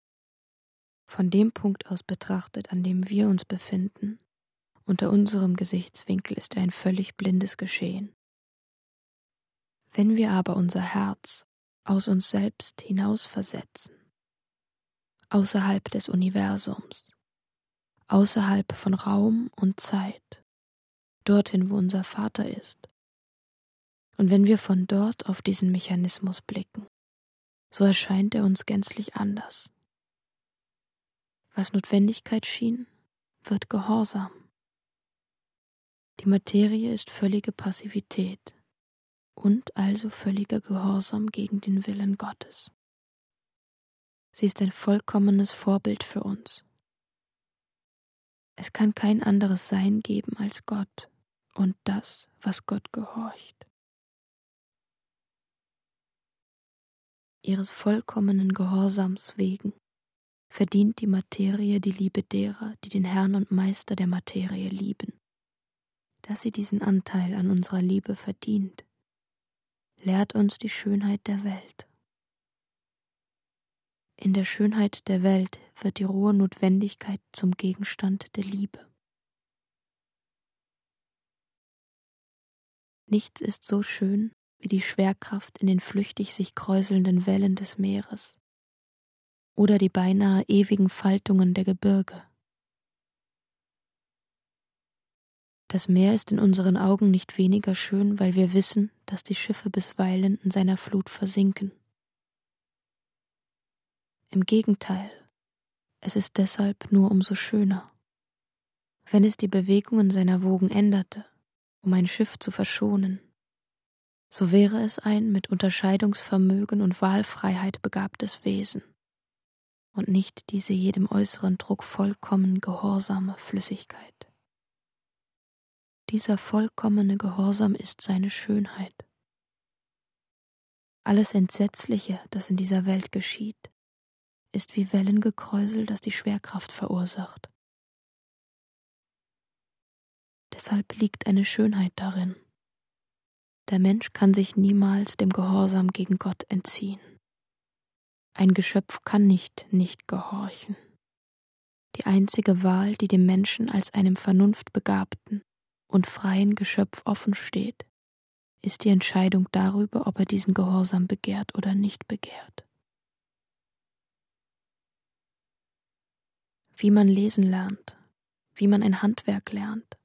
Speaker 2: Von dem Punkt aus betrachtet, an dem wir uns befinden, unter unserem Gesichtswinkel ist ein völlig blindes Geschehen. Wenn wir aber unser Herz aus uns selbst hinausversetzen, außerhalb des Universums, außerhalb von Raum und Zeit, dorthin, wo unser Vater ist, und wenn wir von dort auf diesen Mechanismus blicken, so erscheint er uns gänzlich anders. Was Notwendigkeit schien, wird Gehorsam. Die Materie ist völlige Passivität und also völliger Gehorsam gegen den Willen Gottes. Sie ist ein vollkommenes Vorbild für uns. Es kann kein anderes Sein geben als Gott und das, was Gott gehorcht. Ihres vollkommenen Gehorsams wegen verdient die Materie die Liebe derer, die den Herrn und Meister der Materie lieben dass sie diesen Anteil an unserer Liebe verdient, lehrt uns die Schönheit der Welt. In der Schönheit der Welt wird die rohe Notwendigkeit zum Gegenstand der Liebe. Nichts ist so schön wie die Schwerkraft in den flüchtig sich kräuselnden Wellen des Meeres oder die beinahe ewigen Faltungen der Gebirge. Das Meer ist in unseren Augen nicht weniger schön, weil wir wissen, dass die Schiffe bisweilen in seiner Flut versinken. Im Gegenteil, es ist deshalb nur umso schöner. Wenn es die Bewegungen seiner Wogen änderte, um ein Schiff zu verschonen, so wäre es ein mit Unterscheidungsvermögen und Wahlfreiheit begabtes Wesen und nicht diese jedem äußeren Druck vollkommen gehorsame Flüssigkeit. Dieser vollkommene Gehorsam ist seine Schönheit. Alles Entsetzliche, das in dieser Welt geschieht, ist wie Wellengekräusel, das die Schwerkraft verursacht. Deshalb liegt eine Schönheit darin. Der Mensch kann sich niemals dem Gehorsam gegen Gott entziehen. Ein Geschöpf kann nicht nicht gehorchen. Die einzige Wahl, die dem Menschen als einem vernunftbegabten, und freien Geschöpf offen steht, ist die Entscheidung darüber, ob er diesen Gehorsam begehrt oder nicht begehrt. Wie man lesen lernt, wie man ein Handwerk lernt,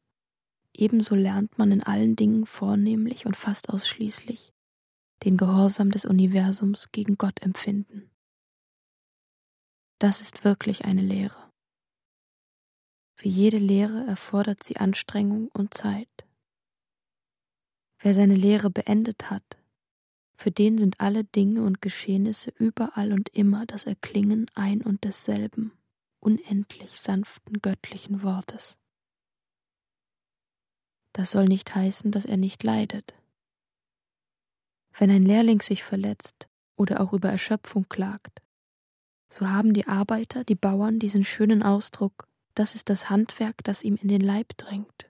Speaker 2: ebenso lernt man in allen Dingen vornehmlich und fast ausschließlich den Gehorsam des Universums gegen Gott empfinden. Das ist wirklich eine Lehre. Wie jede Lehre erfordert sie Anstrengung und Zeit. Wer seine Lehre beendet hat, für den sind alle Dinge und Geschehnisse überall und immer das Erklingen ein und desselben, unendlich sanften göttlichen Wortes. Das soll nicht heißen, dass er nicht leidet. Wenn ein Lehrling sich verletzt oder auch über Erschöpfung klagt, so haben die Arbeiter, die Bauern diesen schönen Ausdruck das ist das Handwerk, das ihm in den Leib drängt.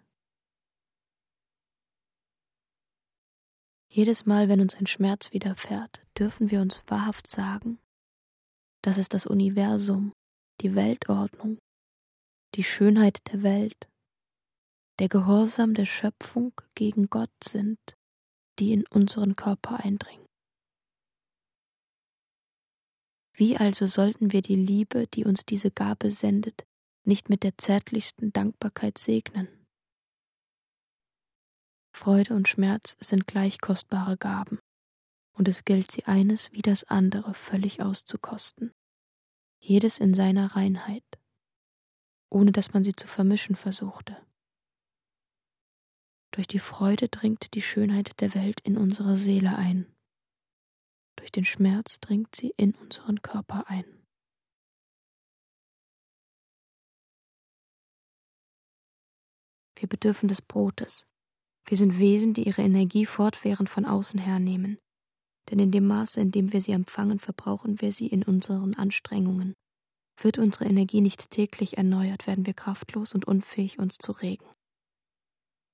Speaker 2: Jedes Mal, wenn uns ein Schmerz widerfährt, dürfen wir uns wahrhaft sagen, dass es das Universum, die Weltordnung, die Schönheit der Welt, der Gehorsam der Schöpfung gegen Gott sind, die in unseren Körper eindringen. Wie also sollten wir die Liebe, die uns diese Gabe sendet, nicht mit der zärtlichsten Dankbarkeit segnen. Freude und Schmerz sind gleich kostbare Gaben, und es gilt sie eines wie das andere völlig auszukosten, jedes in seiner Reinheit, ohne dass man sie zu vermischen versuchte. Durch die Freude dringt die Schönheit der Welt in unsere Seele ein. Durch den Schmerz dringt sie in unseren Körper ein. Wir bedürfen des Brotes. Wir sind Wesen, die ihre Energie fortwährend von außen hernehmen. Denn in dem Maße, in dem wir sie empfangen, verbrauchen wir sie in unseren Anstrengungen. Wird unsere Energie nicht täglich erneuert, werden wir kraftlos und unfähig, uns zu regen.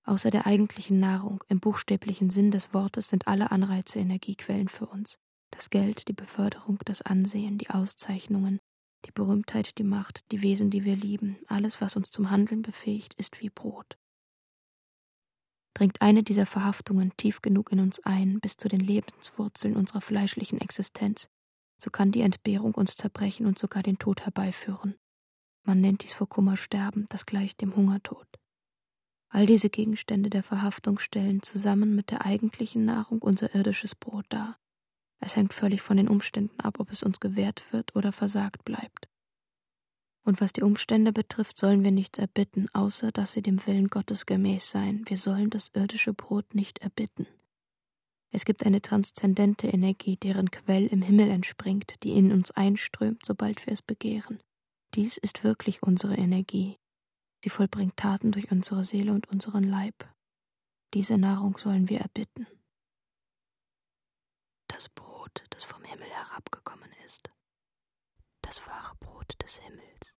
Speaker 2: Außer der eigentlichen Nahrung, im buchstäblichen Sinn des Wortes, sind alle Anreize Energiequellen für uns. Das Geld, die Beförderung, das Ansehen, die Auszeichnungen, die Berühmtheit, die Macht, die Wesen, die wir lieben, alles, was uns zum Handeln befähigt, ist wie Brot. Dringt eine dieser Verhaftungen tief genug in uns ein, bis zu den Lebenswurzeln unserer fleischlichen Existenz, so kann die Entbehrung uns zerbrechen und sogar den Tod herbeiführen. Man nennt dies vor Kummer Sterben, das gleicht dem Hungertod. All diese Gegenstände der Verhaftung stellen zusammen mit der eigentlichen Nahrung unser irdisches Brot dar. Es hängt völlig von den Umständen ab, ob es uns gewährt wird oder versagt bleibt. Und was die Umstände betrifft, sollen wir nichts erbitten, außer dass sie dem Willen Gottes gemäß seien. Wir sollen das irdische Brot nicht erbitten. Es gibt eine transzendente Energie, deren Quell im Himmel entspringt, die in uns einströmt, sobald wir es begehren. Dies ist wirklich unsere Energie. Sie vollbringt Taten durch unsere Seele und unseren Leib. Diese Nahrung sollen wir erbitten. Das Brot Brot, das vom Himmel herabgekommen ist. Das wahre Brot des Himmels.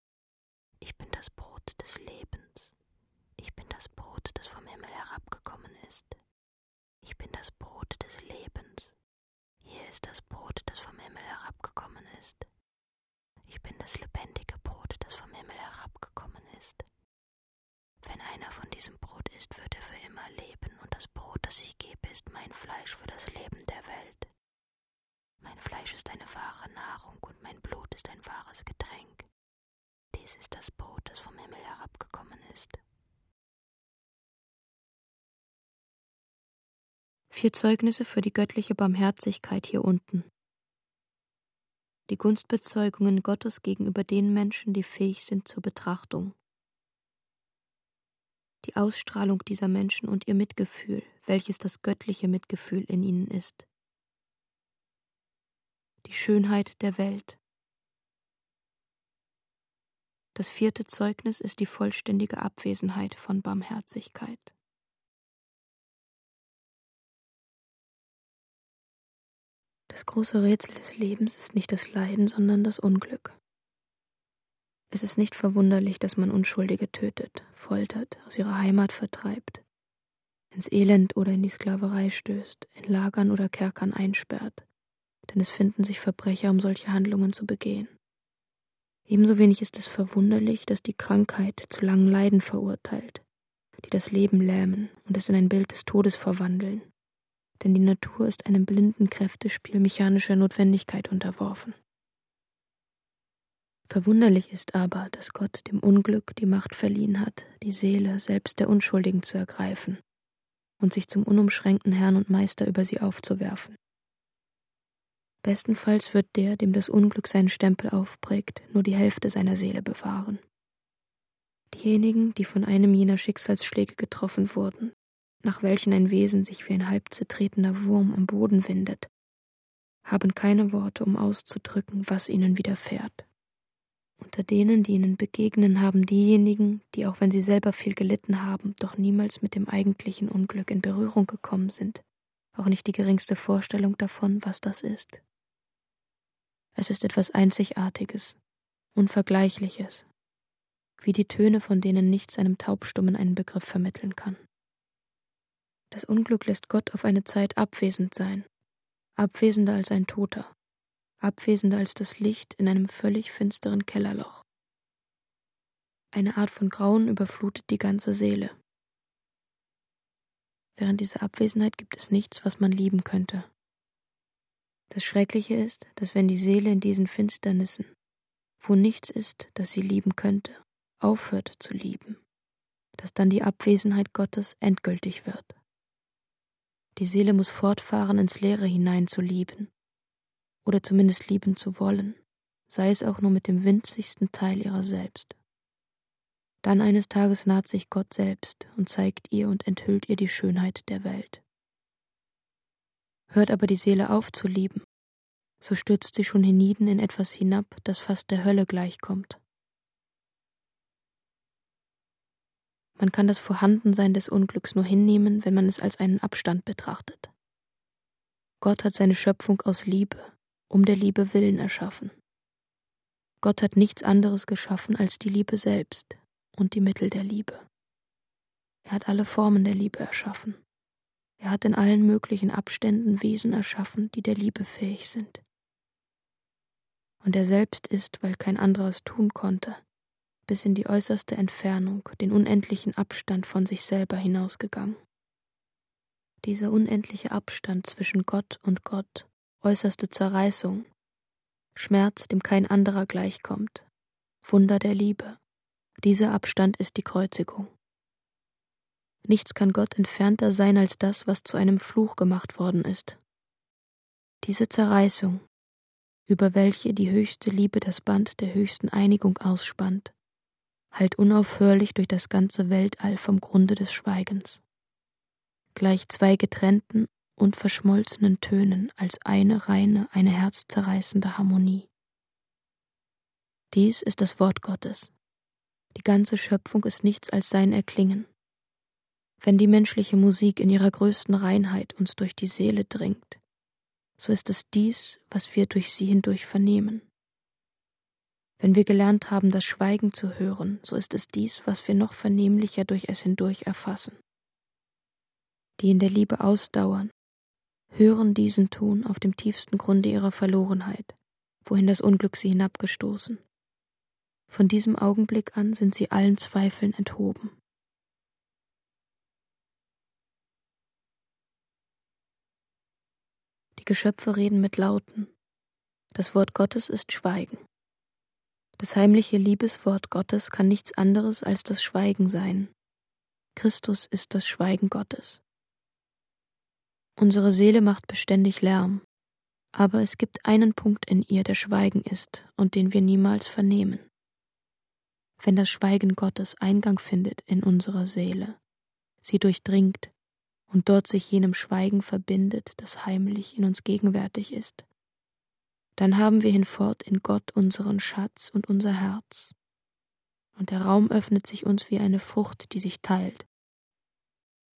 Speaker 2: Ich bin das Brot des Lebens. Ich bin das Brot, das vom Himmel herabgekommen ist. Ich bin das Brot des Lebens. Hier ist das Brot, das vom Himmel herabgekommen ist. Ich bin das lebendige Brot, das vom Himmel herabgekommen ist. Wenn einer von diesem Brot isst, wird er für immer leben, und das Brot, das ich gebe, ist mein Fleisch für das Leben der Welt. Mein Fleisch ist eine wahre Nahrung und mein Blut ist ein wahres Getränk. Dies ist das Brot, das vom Himmel herabgekommen ist. Vier Zeugnisse für die göttliche Barmherzigkeit hier unten. Die Gunstbezeugungen Gottes gegenüber den Menschen, die fähig sind zur Betrachtung. Die Ausstrahlung dieser Menschen und ihr Mitgefühl, welches das göttliche Mitgefühl in ihnen ist die Schönheit der Welt. Das vierte Zeugnis ist die vollständige Abwesenheit von Barmherzigkeit. Das große Rätsel des Lebens ist nicht das Leiden, sondern das Unglück. Es ist nicht verwunderlich, dass man Unschuldige tötet, foltert, aus ihrer Heimat vertreibt, ins Elend oder in die Sklaverei stößt, in Lagern oder Kerkern einsperrt, denn es finden sich Verbrecher, um solche Handlungen zu begehen. Ebenso wenig ist es verwunderlich, dass die Krankheit zu langen Leiden verurteilt, die das Leben lähmen und es in ein Bild des Todes verwandeln. Denn die Natur ist einem blinden Kräftespiel mechanischer Notwendigkeit unterworfen. Verwunderlich ist aber, dass Gott dem Unglück die Macht verliehen hat, die Seele selbst der Unschuldigen zu ergreifen und sich zum unumschränkten Herrn und Meister über sie aufzuwerfen. Bestenfalls wird der, dem das Unglück seinen Stempel aufprägt, nur die Hälfte seiner Seele bewahren. Diejenigen, die von einem jener Schicksalsschläge getroffen wurden, nach welchen ein Wesen sich wie ein halb zertretener Wurm am Boden windet, haben keine Worte, um auszudrücken, was ihnen widerfährt. Unter denen, die ihnen begegnen, haben diejenigen, die auch wenn sie selber viel gelitten haben, doch niemals mit dem eigentlichen Unglück in Berührung gekommen sind, auch nicht die geringste Vorstellung davon, was das ist. Es ist etwas Einzigartiges, Unvergleichliches, wie die Töne, von denen nichts einem Taubstummen einen Begriff vermitteln kann. Das Unglück lässt Gott auf eine Zeit abwesend sein, abwesender als ein Toter, abwesender als das Licht in einem völlig finsteren Kellerloch. Eine Art von Grauen überflutet die ganze Seele. Während dieser Abwesenheit gibt es nichts, was man lieben könnte. Das Schreckliche ist, dass wenn die Seele in diesen Finsternissen, wo nichts ist, das sie lieben könnte, aufhört zu lieben, dass dann die Abwesenheit Gottes endgültig wird. Die Seele muss fortfahren, ins Leere hinein zu lieben, oder zumindest lieben zu wollen, sei es auch nur mit dem winzigsten Teil ihrer selbst. Dann eines Tages naht sich Gott selbst und zeigt ihr und enthüllt ihr die Schönheit der Welt. Hört aber die Seele auf zu lieben, so stürzt sie schon hienieden in etwas hinab, das fast der Hölle gleichkommt. Man kann das Vorhandensein des Unglücks nur hinnehmen, wenn man es als einen Abstand betrachtet. Gott hat seine Schöpfung aus Liebe, um der Liebe willen erschaffen. Gott hat nichts anderes geschaffen als die Liebe selbst und die Mittel der Liebe. Er hat alle Formen der Liebe erschaffen. Er hat in allen möglichen Abständen Wesen erschaffen, die der Liebe fähig sind. Und er selbst ist, weil kein anderer es tun konnte, bis in die äußerste Entfernung, den unendlichen Abstand von sich selber hinausgegangen. Dieser unendliche Abstand zwischen Gott und Gott, äußerste Zerreißung, Schmerz, dem kein anderer gleichkommt, Wunder der Liebe, dieser Abstand ist die Kreuzigung. Nichts kann Gott entfernter sein als das, was zu einem Fluch gemacht worden ist. Diese Zerreißung, über welche die höchste Liebe das Band der höchsten Einigung ausspannt, hallt unaufhörlich durch das ganze Weltall vom Grunde des Schweigens. Gleich zwei getrennten und verschmolzenen Tönen als eine reine, eine herzzerreißende Harmonie. Dies ist das Wort Gottes. Die ganze Schöpfung ist nichts als sein Erklingen. Wenn die menschliche Musik in ihrer größten Reinheit uns durch die Seele dringt, so ist es dies, was wir durch sie hindurch vernehmen. Wenn wir gelernt haben, das Schweigen zu hören, so ist es dies, was wir noch vernehmlicher durch es hindurch erfassen. Die in der Liebe ausdauern, hören diesen Ton auf dem tiefsten Grunde ihrer Verlorenheit, wohin das Unglück sie hinabgestoßen. Von diesem Augenblick an sind sie allen Zweifeln enthoben. Geschöpfe reden mit Lauten. Das Wort Gottes ist Schweigen. Das heimliche Liebeswort Gottes kann nichts anderes als das Schweigen sein. Christus ist das Schweigen Gottes. Unsere Seele macht beständig Lärm, aber es gibt einen Punkt in ihr, der Schweigen ist und den wir niemals vernehmen. Wenn das Schweigen Gottes Eingang findet in unserer Seele, sie durchdringt und dort sich jenem Schweigen verbindet, das heimlich in uns gegenwärtig ist, dann haben wir hinfort in Gott unseren Schatz und unser Herz. Und der Raum öffnet sich uns wie eine Frucht, die sich teilt.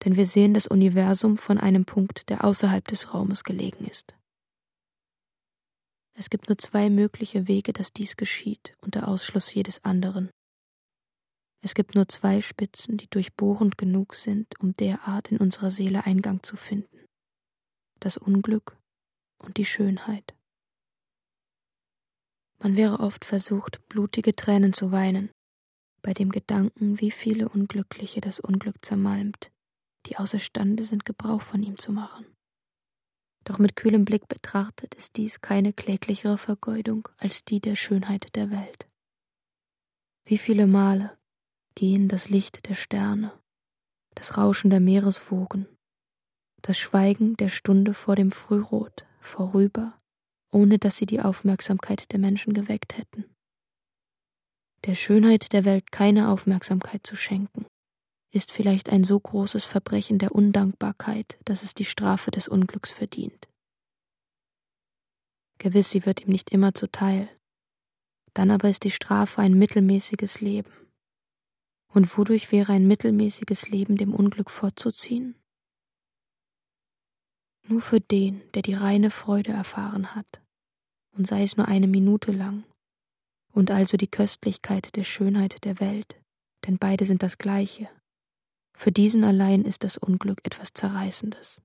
Speaker 2: Denn wir sehen das Universum von einem Punkt, der außerhalb des Raumes gelegen ist. Es gibt nur zwei mögliche Wege, dass dies geschieht, unter Ausschluss jedes anderen. Es gibt nur zwei Spitzen, die durchbohrend genug sind, um derart in unserer Seele Eingang zu finden. Das Unglück und die Schönheit. Man wäre oft versucht, blutige Tränen zu weinen, bei dem Gedanken, wie viele Unglückliche das Unglück zermalmt, die außerstande sind, Gebrauch von ihm zu machen. Doch mit kühlem Blick betrachtet ist dies keine kläglichere Vergeudung als die der Schönheit der Welt. Wie viele Male gehen das Licht der Sterne, das Rauschen der Meereswogen, das Schweigen der Stunde vor dem Frührot vorüber ohne dass sie die Aufmerksamkeit der Menschen geweckt hätten. Der Schönheit der Welt keine Aufmerksamkeit zu schenken, ist vielleicht ein so großes Verbrechen der Undankbarkeit, dass es die Strafe des Unglücks verdient. Gewiss, sie wird ihm nicht immer zuteil. Dann aber ist die Strafe ein mittelmäßiges Leben. Und wodurch wäre ein mittelmäßiges Leben dem Unglück vorzuziehen? nur für den, der die reine Freude erfahren hat, und sei es nur eine Minute lang, und also die Köstlichkeit der Schönheit der Welt, denn beide sind das gleiche. Für diesen allein ist das Unglück etwas Zerreißendes.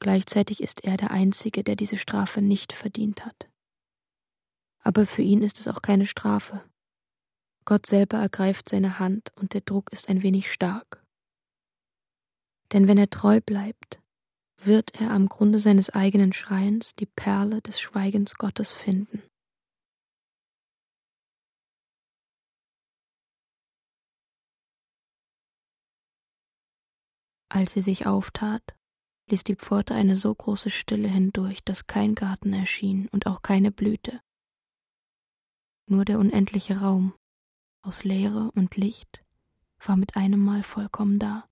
Speaker 2: Gleichzeitig ist er der Einzige, der diese Strafe nicht verdient hat. Aber für ihn ist es auch keine Strafe. Gott selber ergreift seine Hand und der Druck ist ein wenig stark. Denn wenn er treu bleibt, wird er am Grunde seines eigenen Schreins die Perle des Schweigens Gottes finden. Als sie sich auftat, ließ die Pforte eine so große Stille hindurch, dass kein Garten erschien und auch keine Blüte. Nur der unendliche Raum aus Leere und Licht war mit einem Mal vollkommen da.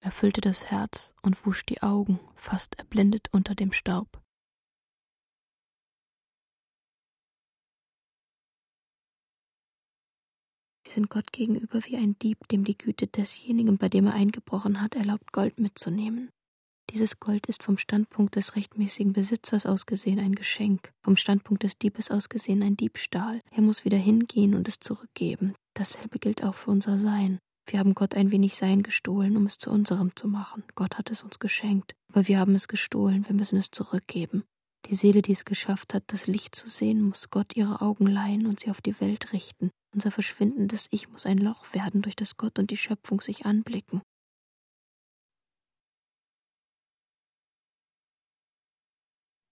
Speaker 2: Er füllte das Herz und wusch die Augen, fast erblindet unter dem Staub. Wir sind Gott gegenüber wie ein Dieb, dem die Güte desjenigen, bei dem er eingebrochen hat, erlaubt, Gold mitzunehmen. Dieses Gold ist vom Standpunkt des rechtmäßigen Besitzers aus gesehen ein Geschenk, vom Standpunkt des Diebes aus gesehen ein Diebstahl. Er muss wieder hingehen und es zurückgeben. Dasselbe gilt auch für unser Sein. Wir haben Gott ein wenig Sein gestohlen, um es zu unserem zu machen. Gott hat es uns geschenkt, aber wir haben es gestohlen, wir müssen es zurückgeben. Die Seele, die es geschafft hat, das Licht zu sehen, muss Gott ihre Augen leihen und sie auf die Welt richten. Unser verschwindendes Ich muss ein Loch werden, durch das Gott und die Schöpfung sich anblicken.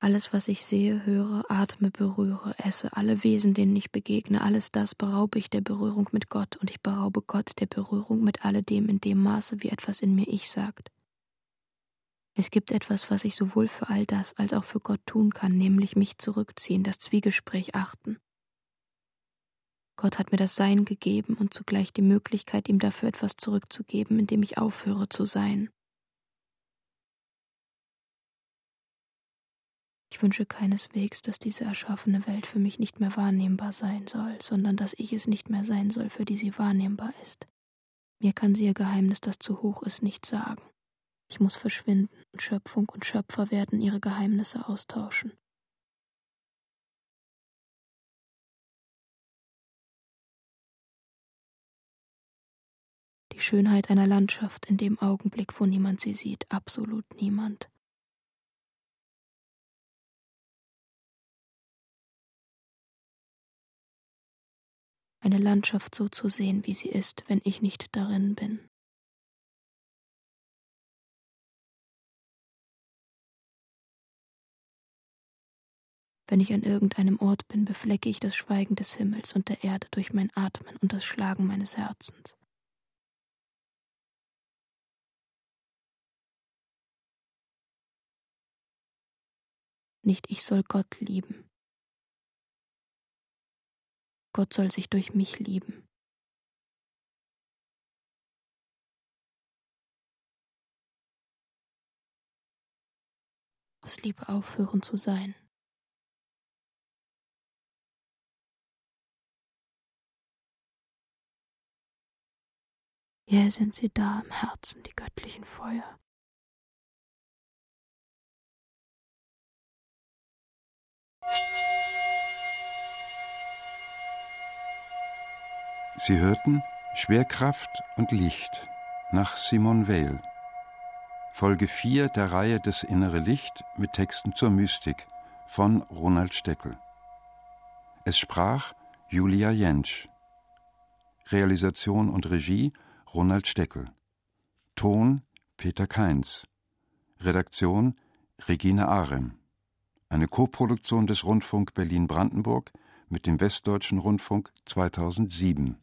Speaker 2: Alles, was ich sehe, höre, atme, berühre, esse, alle Wesen, denen ich begegne, alles das beraube ich der Berührung mit Gott und ich beraube Gott der Berührung mit alledem in dem Maße, wie etwas in mir Ich sagt. Es gibt etwas, was ich sowohl für all das als auch für Gott tun kann, nämlich mich zurückziehen, das Zwiegespräch achten. Gott hat mir das Sein gegeben und zugleich die Möglichkeit, ihm dafür etwas zurückzugeben, indem ich aufhöre zu sein. Ich wünsche keineswegs, dass diese erschaffene Welt für mich nicht mehr wahrnehmbar sein soll, sondern dass ich es nicht mehr sein soll, für die sie wahrnehmbar ist. Mir kann sie ihr Geheimnis, das zu hoch ist, nicht sagen. Ich muss verschwinden und Schöpfung und Schöpfer werden ihre Geheimnisse austauschen. Die Schönheit einer Landschaft in dem Augenblick, wo niemand sie sieht, absolut niemand. Eine Landschaft so zu sehen, wie sie ist, wenn ich nicht darin bin. Wenn ich an irgendeinem Ort bin, beflecke ich das Schweigen des Himmels und der Erde durch mein Atmen und das Schlagen meines Herzens. Nicht ich soll Gott lieben, Gott soll sich durch mich lieben. Aus Liebe aufhören zu sein. Ja, sind sie da im Herzen, die göttlichen Feuer.
Speaker 1: Sie hörten Schwerkraft und Licht nach Simone Weil. Folge 4 der Reihe Das innere Licht mit Texten zur Mystik von Ronald Steckel. Es sprach Julia Jentsch. Realisation und Regie Ronald Steckel. Ton Peter Keins. Redaktion Regine Arem. Eine Koproduktion des Rundfunk Berlin-Brandenburg mit dem Westdeutschen Rundfunk 2007